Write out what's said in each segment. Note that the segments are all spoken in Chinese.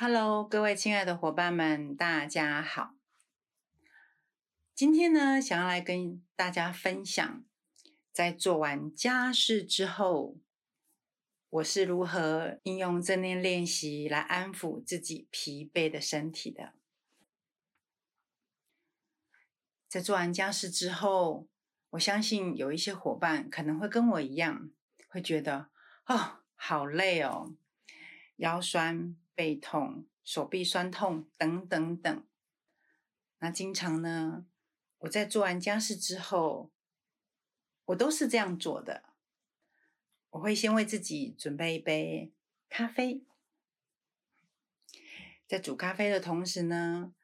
Hello，各位亲爱的伙伴们，大家好。今天呢，想要来跟大家分享，在做完家事之后，我是如何应用正念练习来安抚自己疲惫的身体的。在做完家事之后，我相信有一些伙伴可能会跟我一样，会觉得哦，好累哦，腰酸。背痛、手臂酸痛等等等，那经常呢，我在做完家事之后，我都是这样做的。我会先为自己准备一杯咖啡，在煮咖啡的同时呢，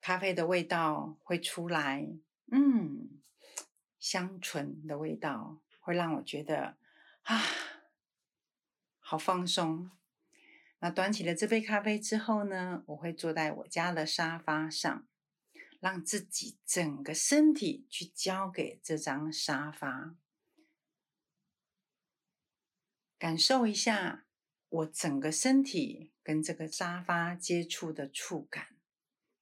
咖啡的味道会出来，嗯，香醇的味道会让我觉得啊，好放松。那端起了这杯咖啡之后呢，我会坐在我家的沙发上，让自己整个身体去交给这张沙发，感受一下我整个身体跟这个沙发接触的触感，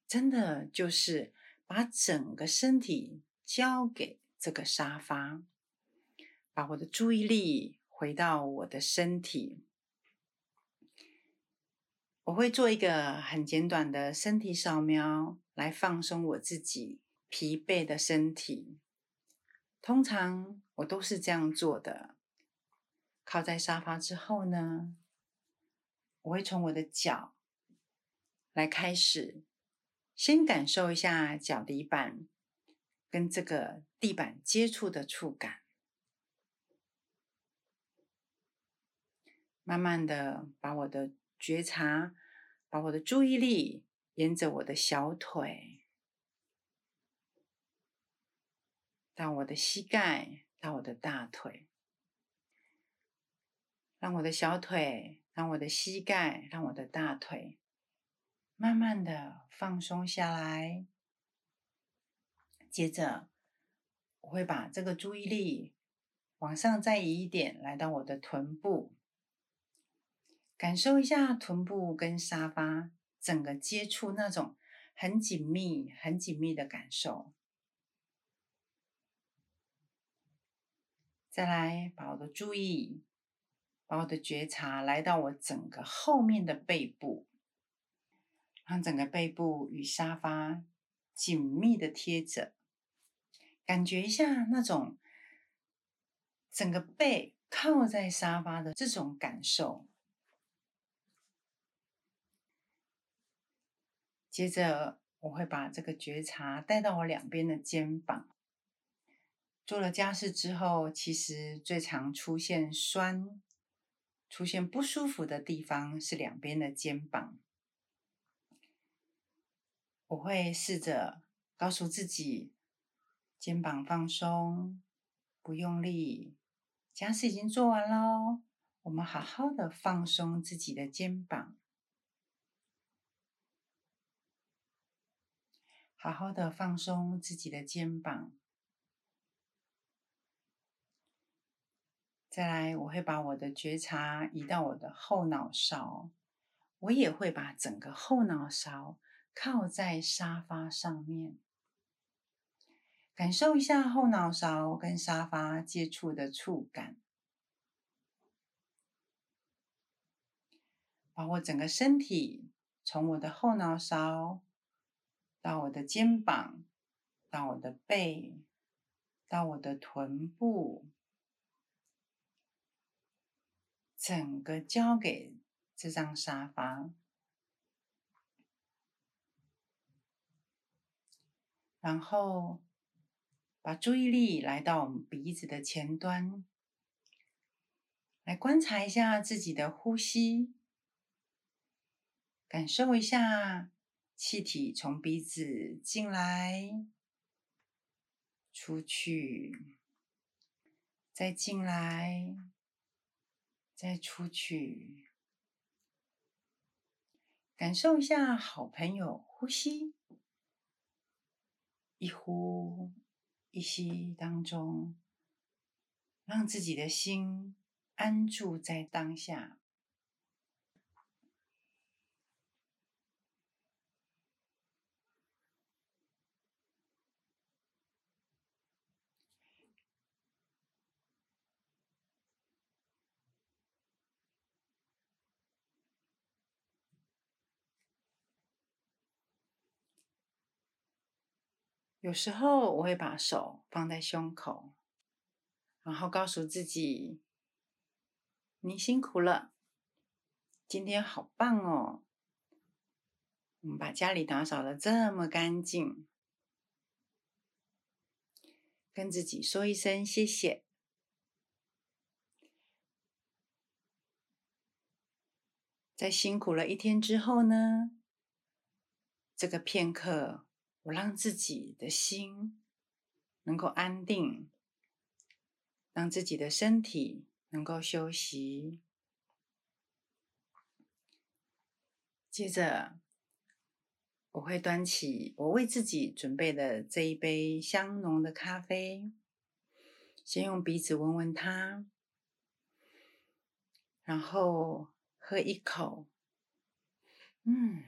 真的就是把整个身体交给这个沙发，把我的注意力回到我的身体。我会做一个很简短的身体扫描，来放松我自己疲惫的身体。通常我都是这样做的。靠在沙发之后呢，我会从我的脚来开始，先感受一下脚底板跟这个地板接触的触感，慢慢的把我的觉察，把我的注意力沿着我的小腿，到我的膝盖，到我的大腿，让我的小腿，让我的膝盖，让我的大腿，慢慢的放松下来。接着，我会把这个注意力往上再移一点，来到我的臀部。感受一下臀部跟沙发整个接触那种很紧密、很紧密的感受。再来，把我的注意、把我的觉察来到我整个后面的背部，让整个背部与沙发紧密的贴着，感觉一下那种整个背靠在沙发的这种感受。接着，我会把这个觉察带到我两边的肩膀。做了家事之后，其实最常出现酸、出现不舒服的地方是两边的肩膀。我会试着告诉自己，肩膀放松，不用力。家事已经做完喽，我们好好的放松自己的肩膀。好好的放松自己的肩膀，再来，我会把我的觉察移到我的后脑勺，我也会把整个后脑勺靠在沙发上面，感受一下后脑勺跟沙发接触的触感，把我整个身体从我的后脑勺。到我的肩膀，到我的背，到我的臀部，整个交给这张沙发，然后把注意力来到我们鼻子的前端，来观察一下自己的呼吸，感受一下。气体从鼻子进来，出去，再进来，再出去。感受一下好朋友呼吸，一呼一吸当中，让自己的心安住在当下。有时候我会把手放在胸口，然后告诉自己：“你辛苦了，今天好棒哦！我们把家里打扫得这么干净。”跟自己说一声谢谢。在辛苦了一天之后呢，这个片刻，我让自己的心能够安定，让自己的身体能够休息。接着。我会端起我为自己准备的这一杯香浓的咖啡，先用鼻子闻闻它，然后喝一口。嗯，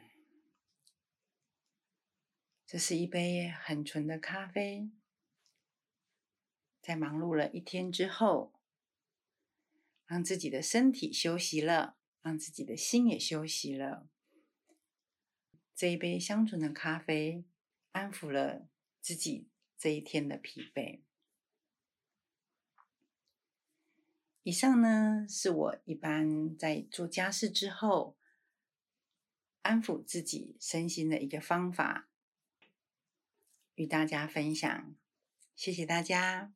这是一杯很纯的咖啡。在忙碌了一天之后，让自己的身体休息了，让自己的心也休息了。这一杯香醇的咖啡，安抚了自己这一天的疲惫。以上呢，是我一般在做家事之后，安抚自己身心的一个方法，与大家分享。谢谢大家。